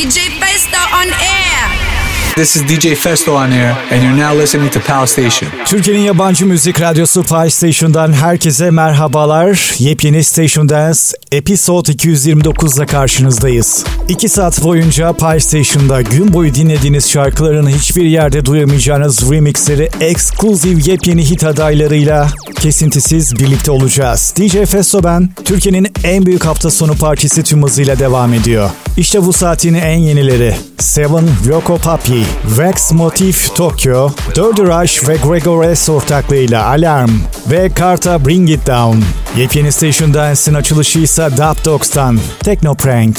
DJ Festo on air. This is DJ Festo on air, and you're now listening to Pal Station. Türkiye'nin yabancı müzik radyosu Flash Station'dan herkese merhabalar. Yepyeni Station Dance Episode 229'la karşınızdayız. 2 saat boyunca Pal Station'da gün boyu dinlediğiniz şarkıların hiçbir yerde duyamayacağınız remixleri exclusive yepyeni hit adaylarıyla kesintisiz birlikte olacağız. DJ Festo ben, Türkiye'nin en büyük hafta sonu partisi tüm hızıyla devam ediyor. İşte bu saatin en yenileri. Seven, Yoko Papi, Rex Motif Tokyo, Dirty Rush ve Gregor S ortaklığıyla Alarm ve Carta Bring It Down. Yepyeni Station Dance'in açılışı ise Dub Dogs'tan Techno Prank.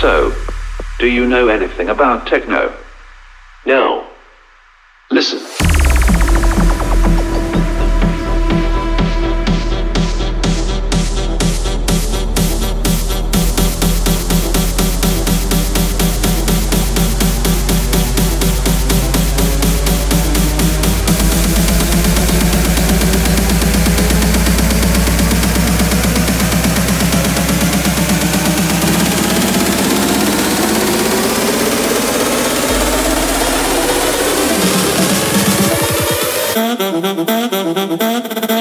So, do you know anything about techno? No. Listen.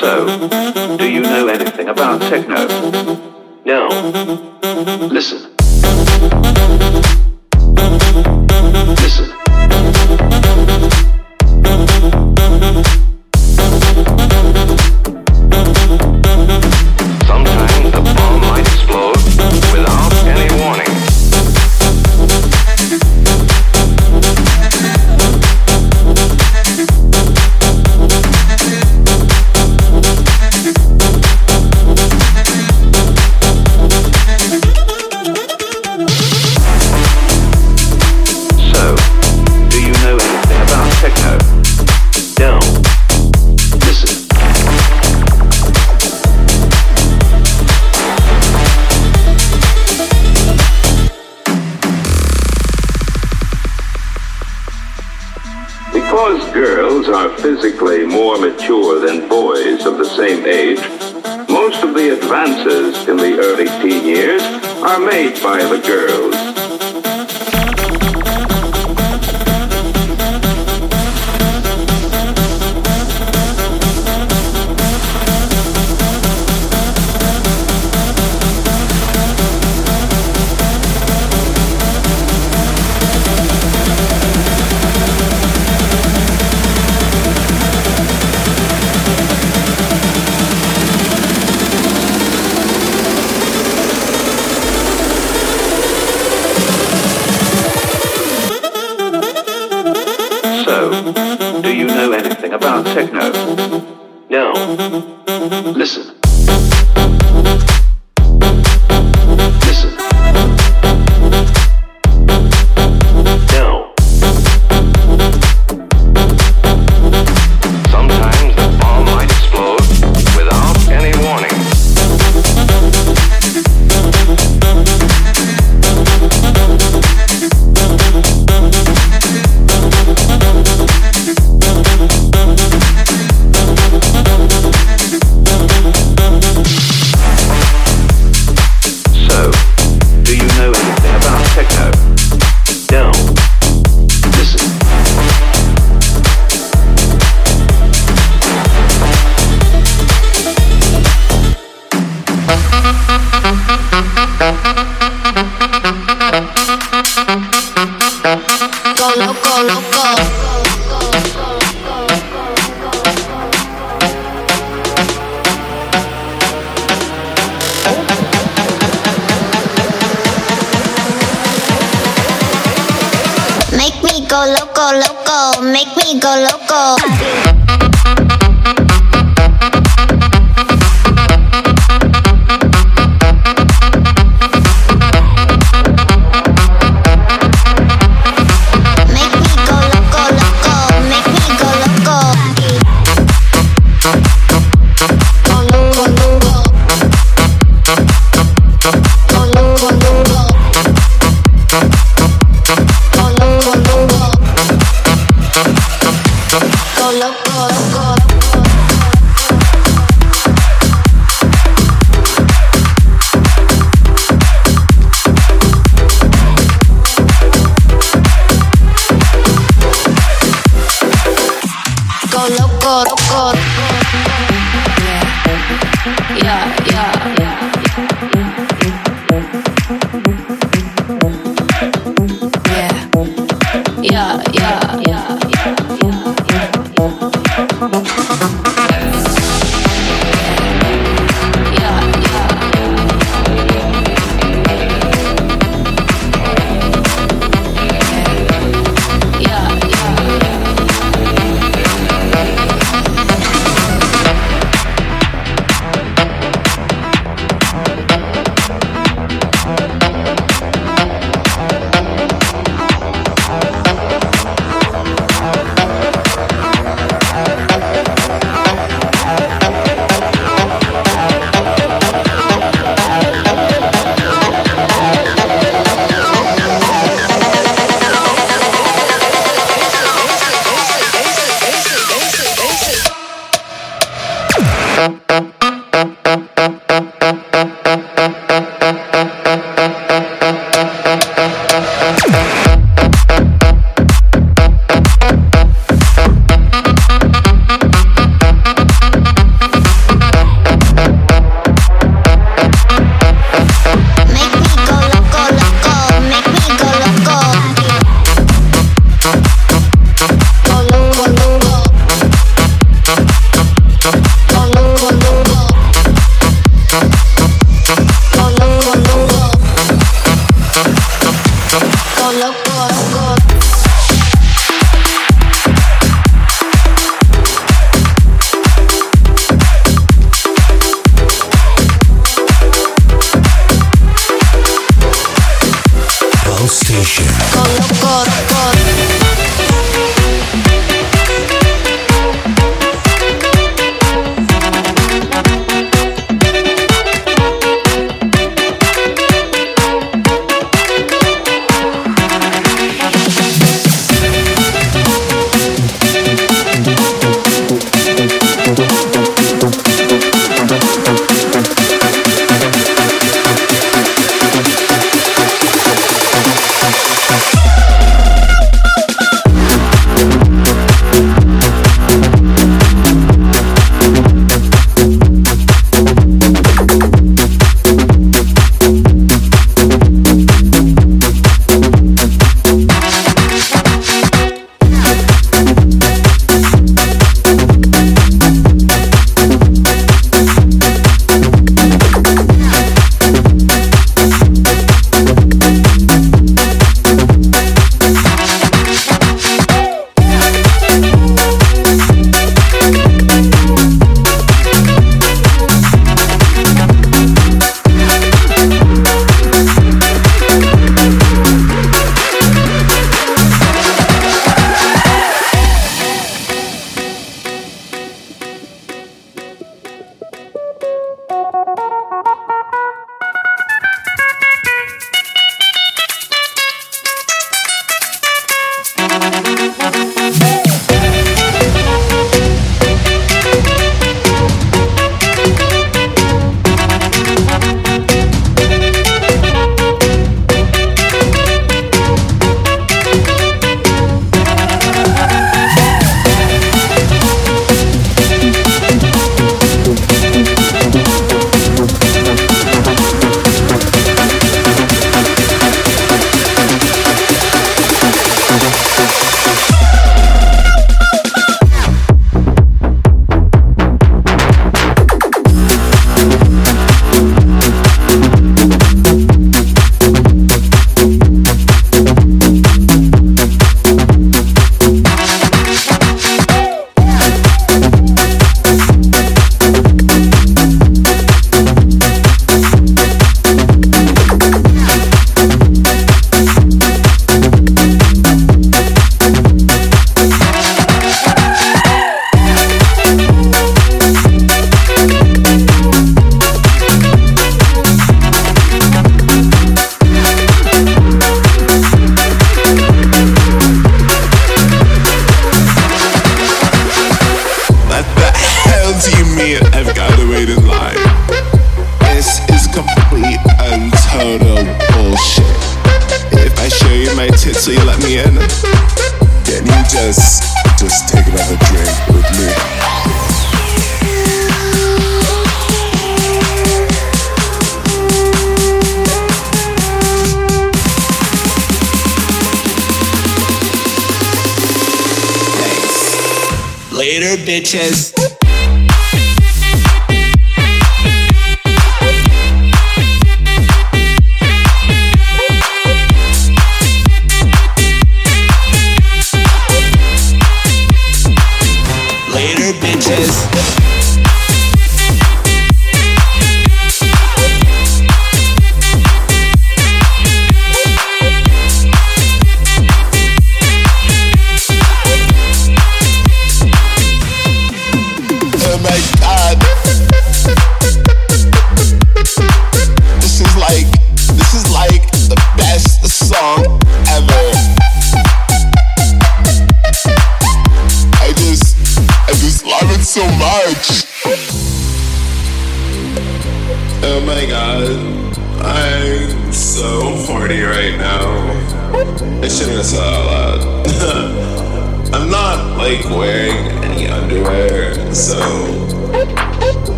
So, do you know anything about techno? No. Listen.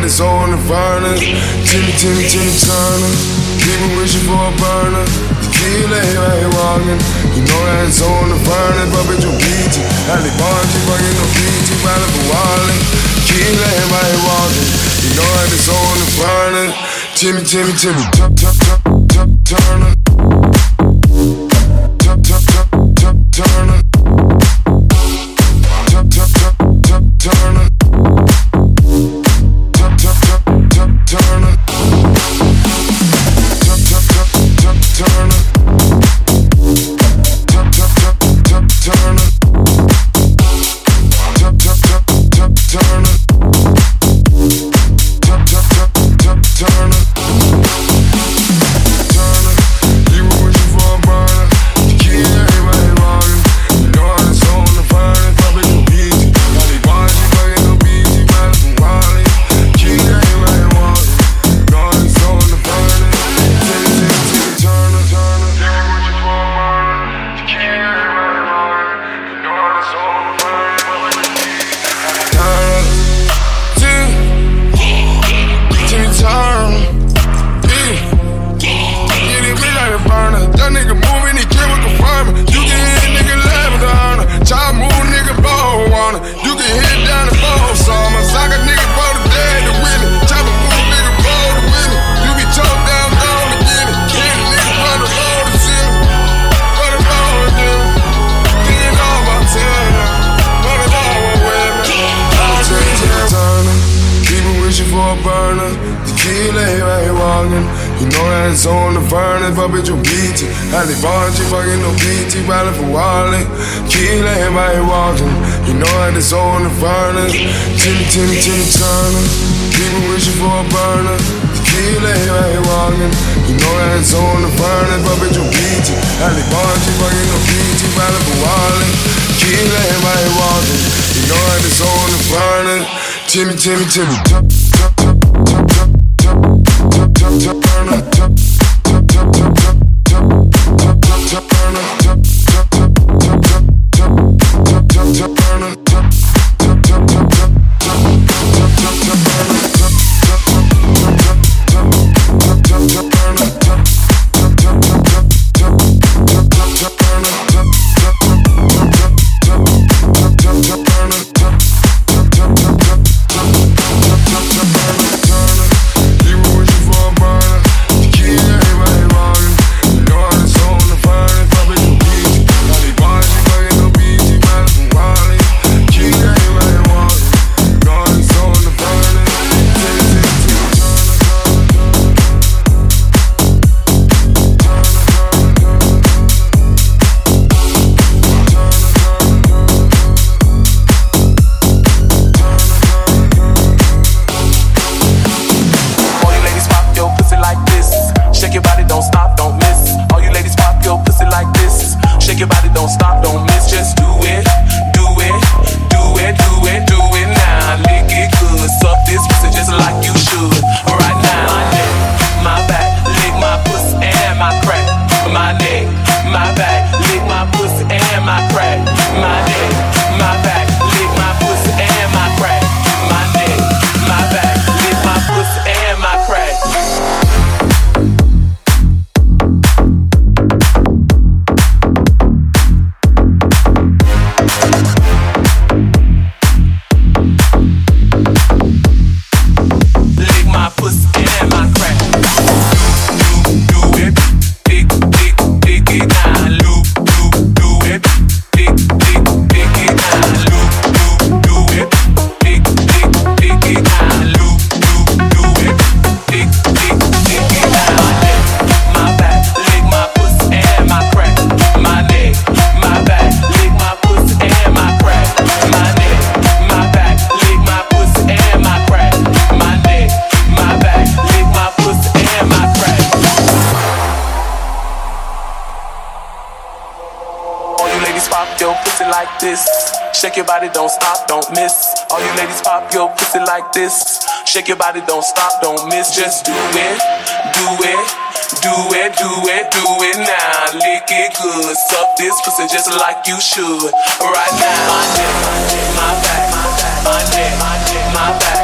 90s, on the vinyl. Timmy, Timmy, Timmy Turner. People wishing for a burner. Tequila, here I here walking. You know that it's on the burner, but bitch, you're peachy. Halle Barnes, fucking no peachy, battle for Wally. Tequila, here I here walking. You know that it's on the vinyl. Timmy, Timmy, Timmy Turner. Ain't no BT ballin' for wallin'. Kill everybody walkin'. You know that it's on the violent. Timmy, Timmy, Timmy Turner. People wishin' for a burner. Kill everybody walkin'. You know that it's on the burner. But bitch, you BT. Alley Barnes, you fuckin' no BT ballin' for wallin'. Kill everybody walkin'. You know that it's on the violent. Timmy, Timmy, Timmy Turner. Turner. Stop. Just do it, do it, do it, do it, do it now. Lick it good, suck this pussy just like you should. Right now, my neck, my back, my neck, my back,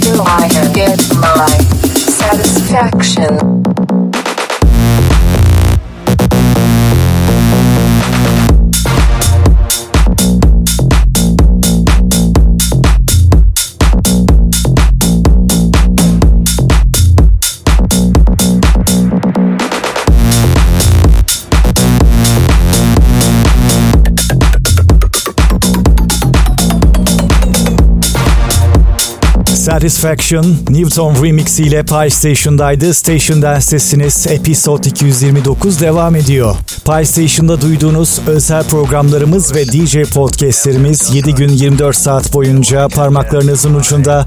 till I get my satisfaction. Satisfaction Newton Remix ile Pie Station'daydı. Station'dan sesiniz Episode 229 devam ediyor. Pie Station'da duyduğunuz özel programlarımız ve DJ podcastlerimiz 7 gün 24 saat boyunca parmaklarınızın ucunda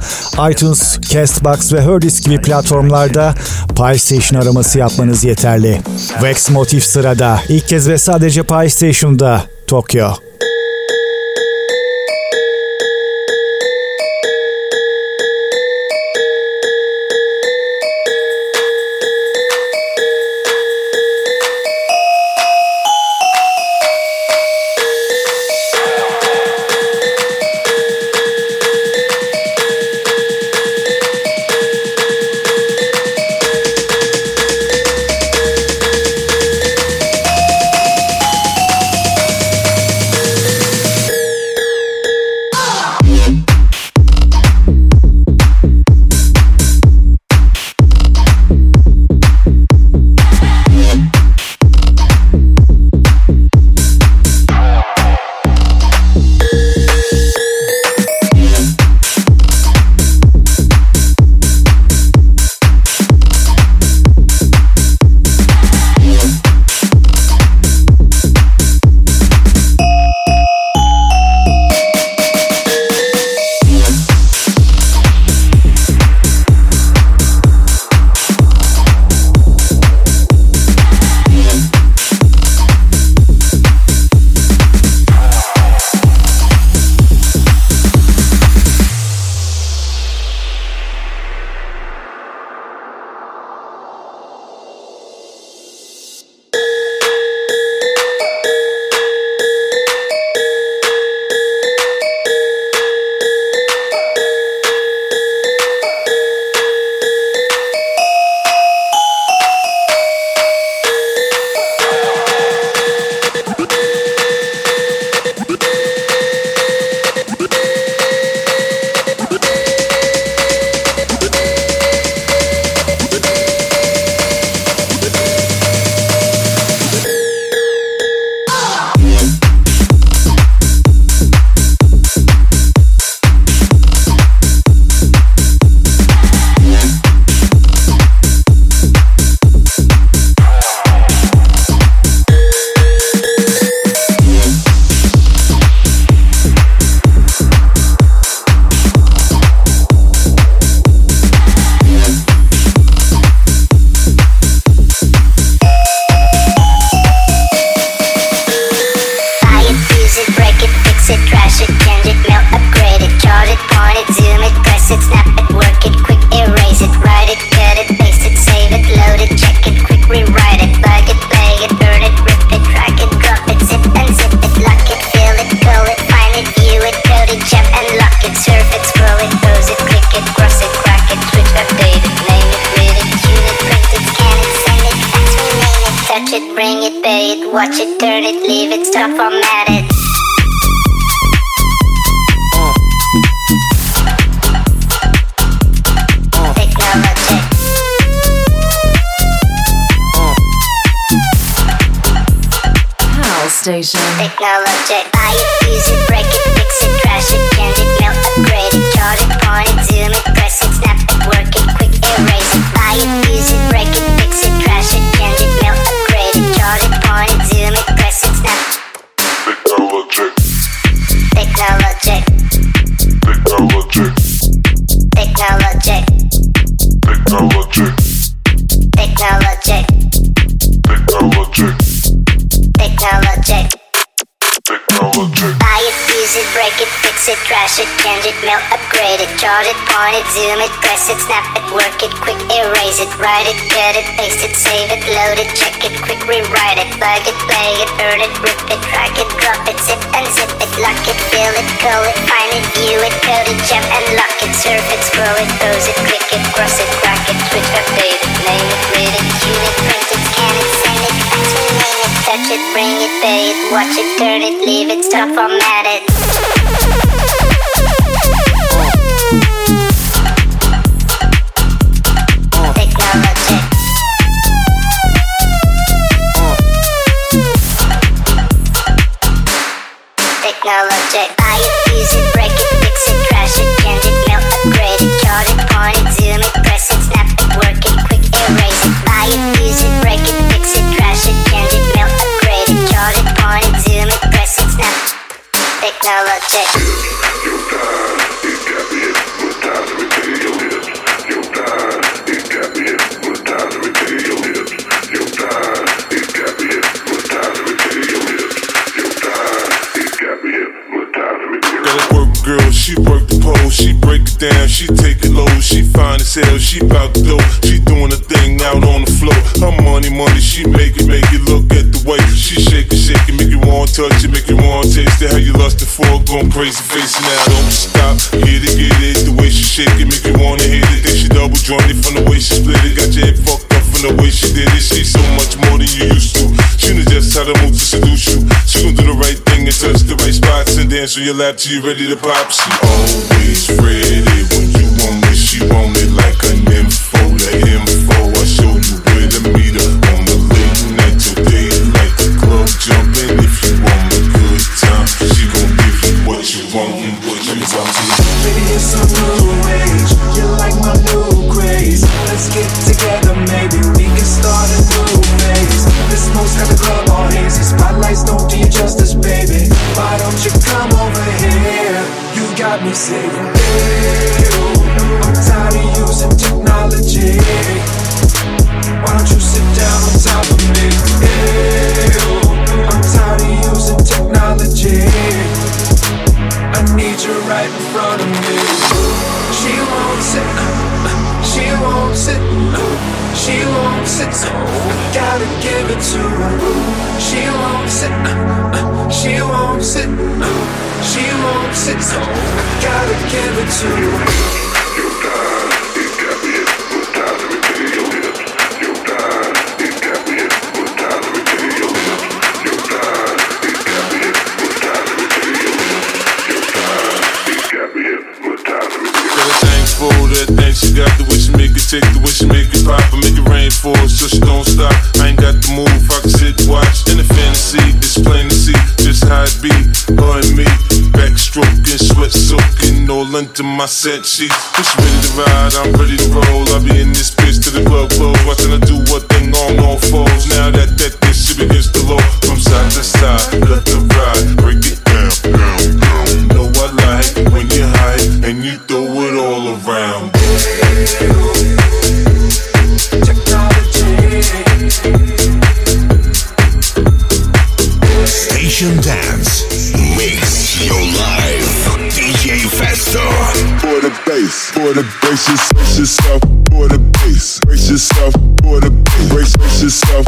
iTunes, Castbox ve Herdis gibi platformlarda Pie Station araması yapmanız yeterli. Vex Motif sırada. İlk kez ve sadece Pie Station'da Tokyo. flash it, change it, melt, upgrade it, chart it, point it, zoom it, press it, snap it, work it, quick erase it, write it, cut it, paste it, save it, load it, check it, quick rewrite it, bug it, play it, burn it, rip it, drag it, drop it, zip and zip it, lock it, fill it, call it, find it, view it, code it, jump and lock it, surf it, scroll it, pose it, click it, cross it, crack it, switch, update it, name it, read it, tune it, print it, scan it, send it, actually name it, touch it, bring it, pay it, watch it, turn it, leave it, stop, format it. She work the pole, she break it down, she take it low, she fine as hell, she bout the dough, she doing a thing out on the floor. Her money, money, she make it, make it look at the way she shake it, shake it, make you want to touch it, make you want to taste it. How you lustin' for, going crazy, facing now, don't stop, get it, get it, the way she shake it, make you wanna hit it. Then she double jointed from the way she split it, got your head fucked up from the way she did it. She's so much more than you used to. She knows just how to move to seduce you. She gon' do the right thing and touch the right spots and dance on your lap till you're ready to pop. She always ready when you want it. She want it like an info, the info. I show you where to meet her on the late night till daylight. The club jumping if you want a good time. She gon' give you what you want and what you want. Baby, it's a new age. You're like my new craze. Let's get together, maybe we can start a new phase. This smoke's got the club all hazy. Spotlights don't do I'm tired of using technology. Why don't you sit down on top of me? I'm tired of using technology. I need you right in front of me. She won't sit, she won't sit, she won't sit. Gotta give it to her. She won't sit, she won't sit, she won't sit. Gotta give it to her. Take the way she make it pop and make it rain for us so she don't stop. I ain't got the move, I can sit watch in the fantasy. It's plain to see just how it be. Her and me, backstroking, sweat soaking all under my set sheets. She ready to ride, I'm ready to roll. I be in this bitch till the club close, watching her do what thing on all fours. Now that that this shit begins to low yourself, for the bass, brace yourself, for the bass, brace, brace yourself,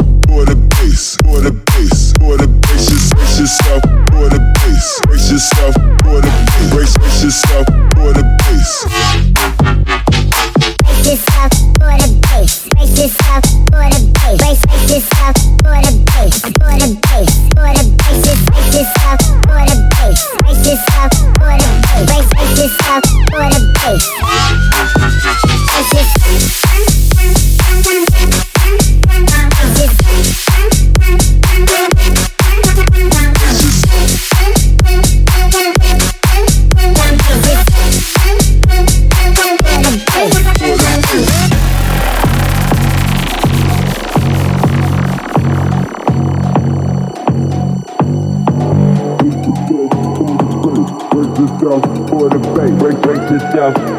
brace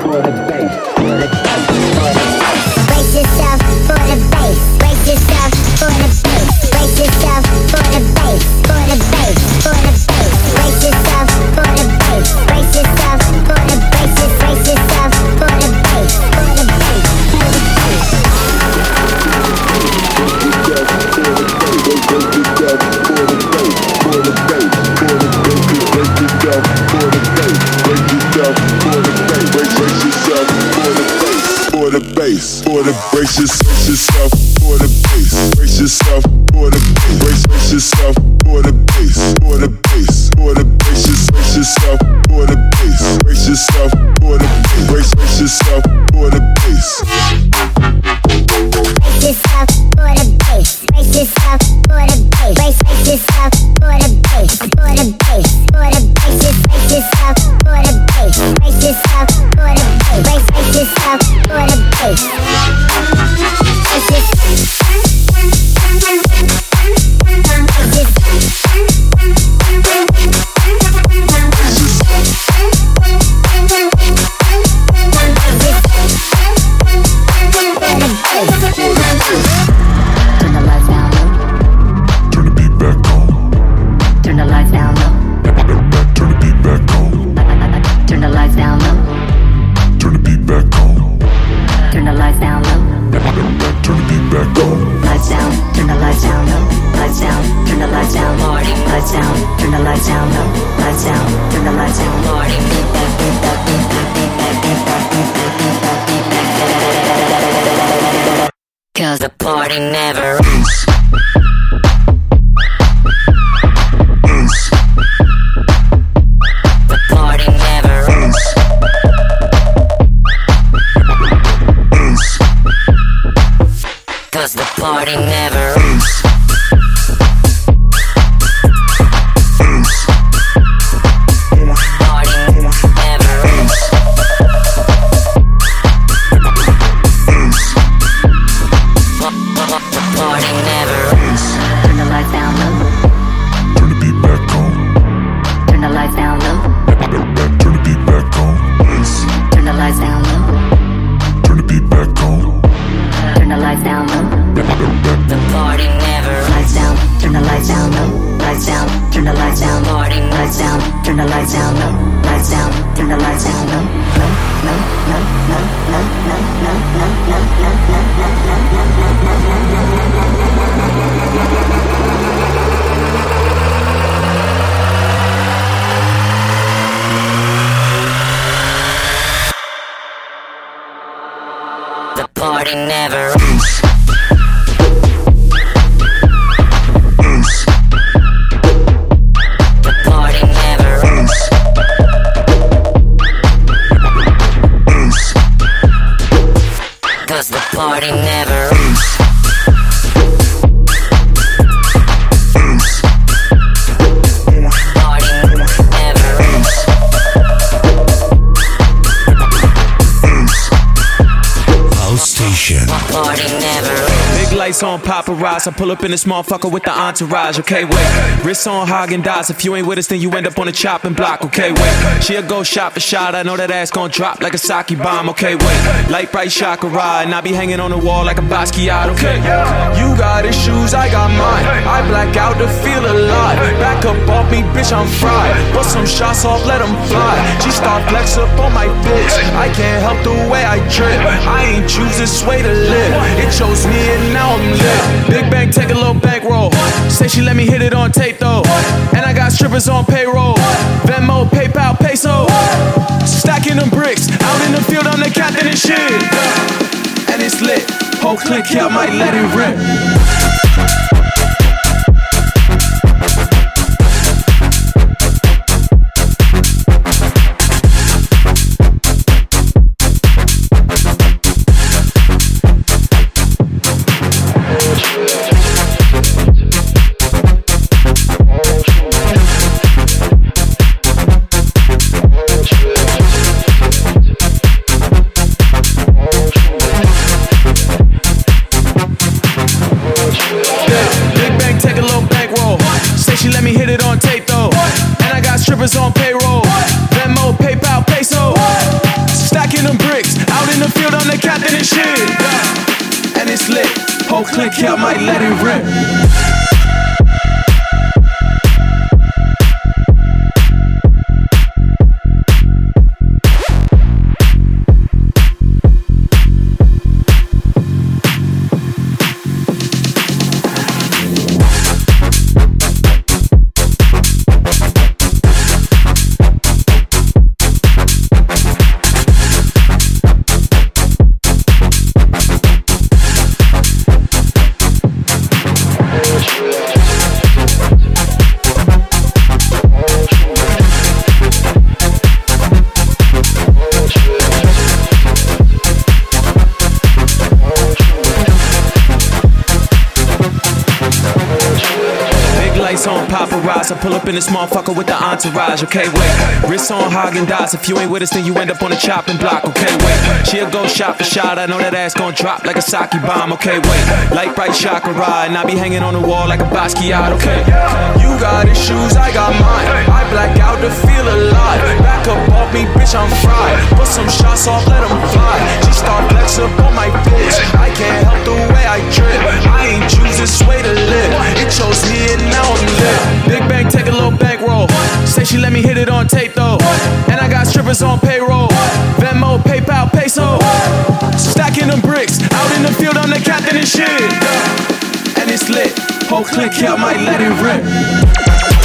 yourself for the bass, brace yourself for the bass, brace brace yourself I pull up in this motherfucker with the entourage. Okay, wait. Wrists on Häagen-Dazs. If you ain't with us, then you end up on the chopping block. Okay, wait. She'll go shot for shot. I know that ass gon' drop like a sake bomb. Okay, wait. Light bright chakra, and I be hanging on the wall like a Basquiat. Okay. You got issues, I got mine. I black out to feel alive. Back up off me, bitch, I'm fried. Bust some shots off, let 'em fly. She start flex up on my bitch. I can't help the way I trip. I ain't choose this way to live. It chose me and now I'm lit. Big bang, take a little bankroll. Say she let me hit it on tape though. And I got strippers on payroll. Venmo, PayPal, peso. Stacking them bricks. Out in the field, I'm the captain and shit. And it's lit. Whole click I might let it rip. This with the entourage. Okay, wait. Wrists on Häagen-Dazs. If you ain't with us, then you end up on the chopping block. Okay, wait. She'll go shot for shot. I know that ass gon' drop like a sake bomb. Okay, wait. Light bright chakra, and I be hanging on the wall like a Basquiat. Okay. You got issues, I got mine. I black out to feel alive. Back up off me, bitch, I'm fried. Put some shots off, let 'em fly. She start flex up on my bitch. I can't help the way I trip. I ain't choose this way to live. It chose me and now I'm lit. Big bang, take a little bankroll. Say she let me hit it on tape though. And I got strippers on payroll. Venmo, PayPal, peso. Stacking them bricks. Out in the field, I'm the captain and shit. And it's lit. Whole click here, I might let it rip.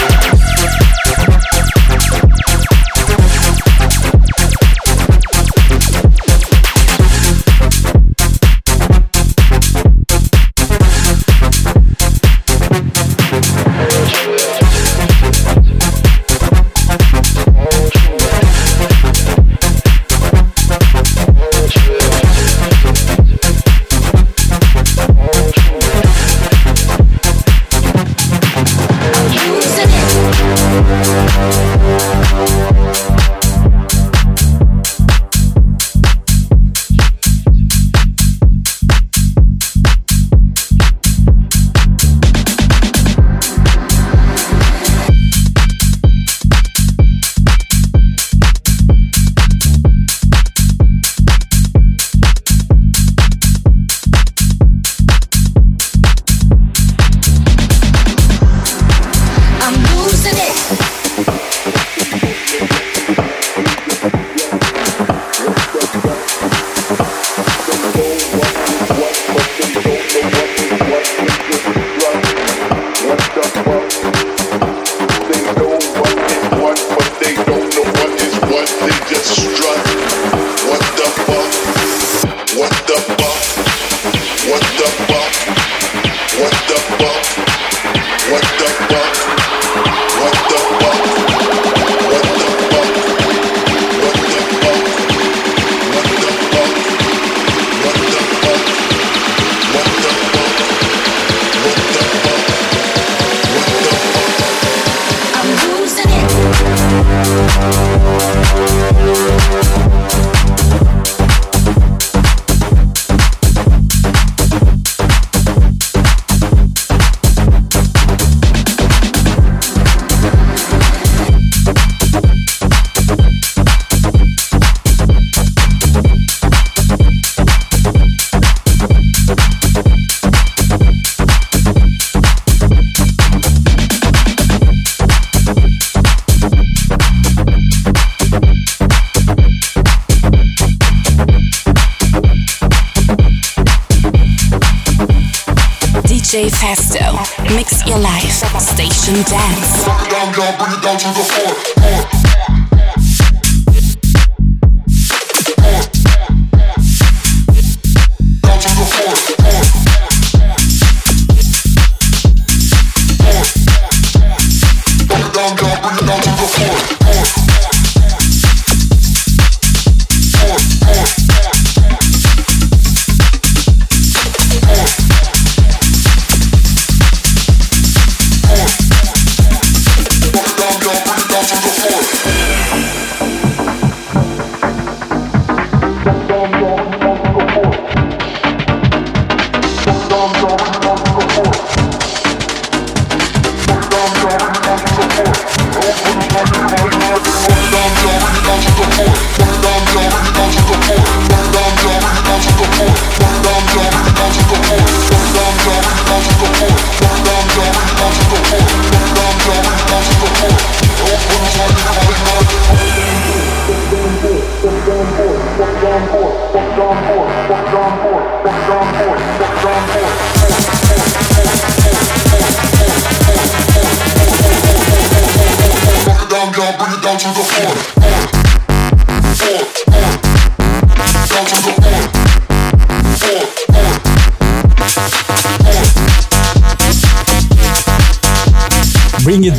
Down to the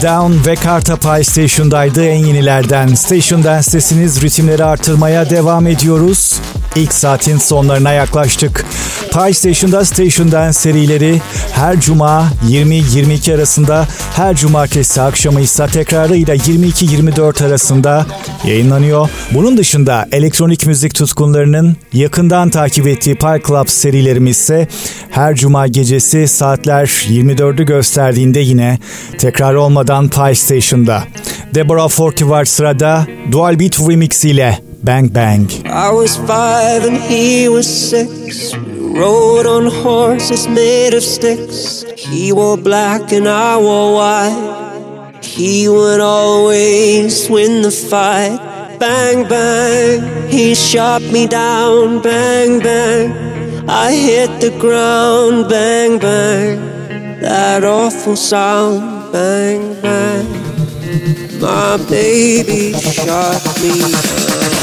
Down ve Kartapay Station'daydı en yenilerden. Station Dance sesiniz ritimleri artırmaya devam ediyoruz. İlk saatin sonlarına yaklaştık. Pie Station'da Station Dance serileri her cuma 20-22 arasında, her cumartesi akşamı ise tekrarıyla 22-24 arasında yayınlanıyor. Bunun dışında elektronik müzik tutkunlarının yakından takip ettiği Pie Club serilerimiz ise her cuma gecesi saatler 24'ü gösterdiğinde yine tekrar olmadan Pie Station'da. Deborah Forty var sırada Dual Beat Remix ile Bang Bang. I was five and he was six. Rode on horses made of sticks. He wore black and I wore white. He would always win the fight. Bang, bang, he shot me down. Bang, bang, I hit the ground. Bang, bang, that awful sound. Bang, bang, my baby shot me down.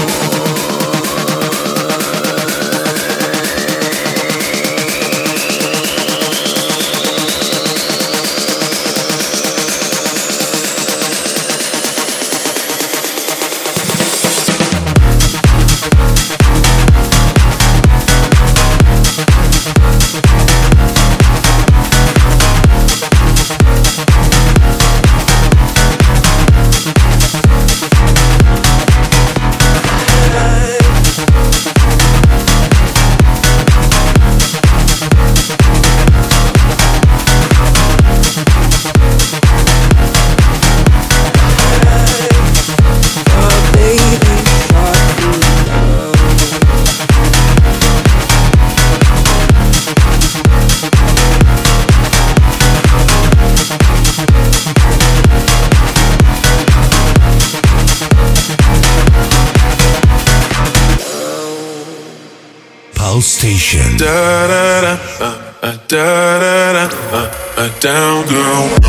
down, girl.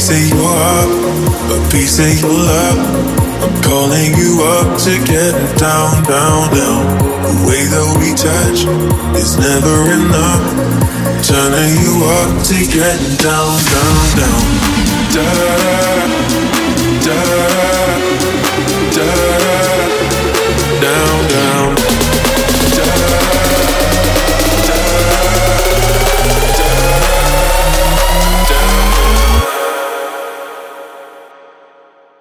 piece of you up, a piece of your love. I'm calling you up to get down, down, down. The way that we touch is never enough. Turning you up to get down, down, down. Da da da da down, down.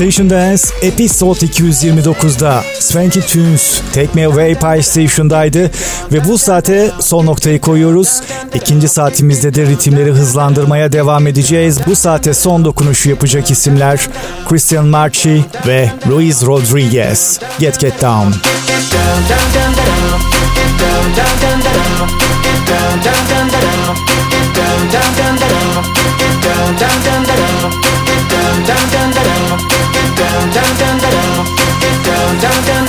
Station Dance Episode 229'da Swanky Tunes Take Me Away Pie Station'daydı ve bu saate son noktayı koyuyoruz. İkinci saatimizde de ritimleri hızlandırmaya devam edeceğiz. Bu saate son dokunuşu yapacak isimler Christian Marchi ve Luis Rodriguez. Get Get Down. Get, get